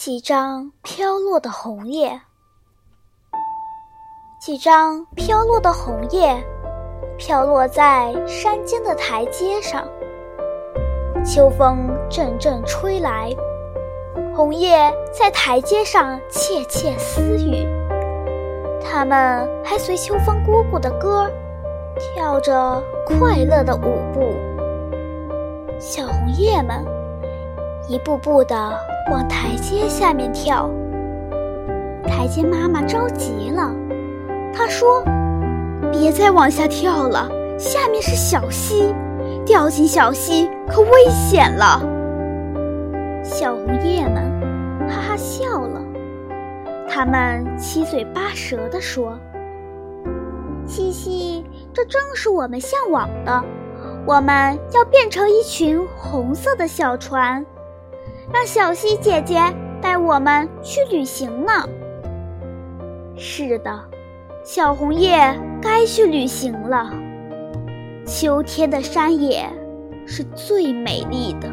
几张飘落的红叶，几张飘落的红叶，飘落在山间的台阶上。秋风阵阵吹来，红叶在台阶上窃窃私语。它们还随秋风姑姑的歌，跳着快乐的舞步。小红叶们一步步的。往台阶下面跳，台阶妈妈着急了，她说：“别再往下跳了，下面是小溪，掉进小溪可危险了。”小红叶们哈哈笑了，他们七嘴八舌地说：“嘻嘻，这正是我们向往的，我们要变成一群红色的小船。”让小溪姐姐带我们去旅行呢。是的，小红叶该去旅行了。秋天的山野是最美丽的。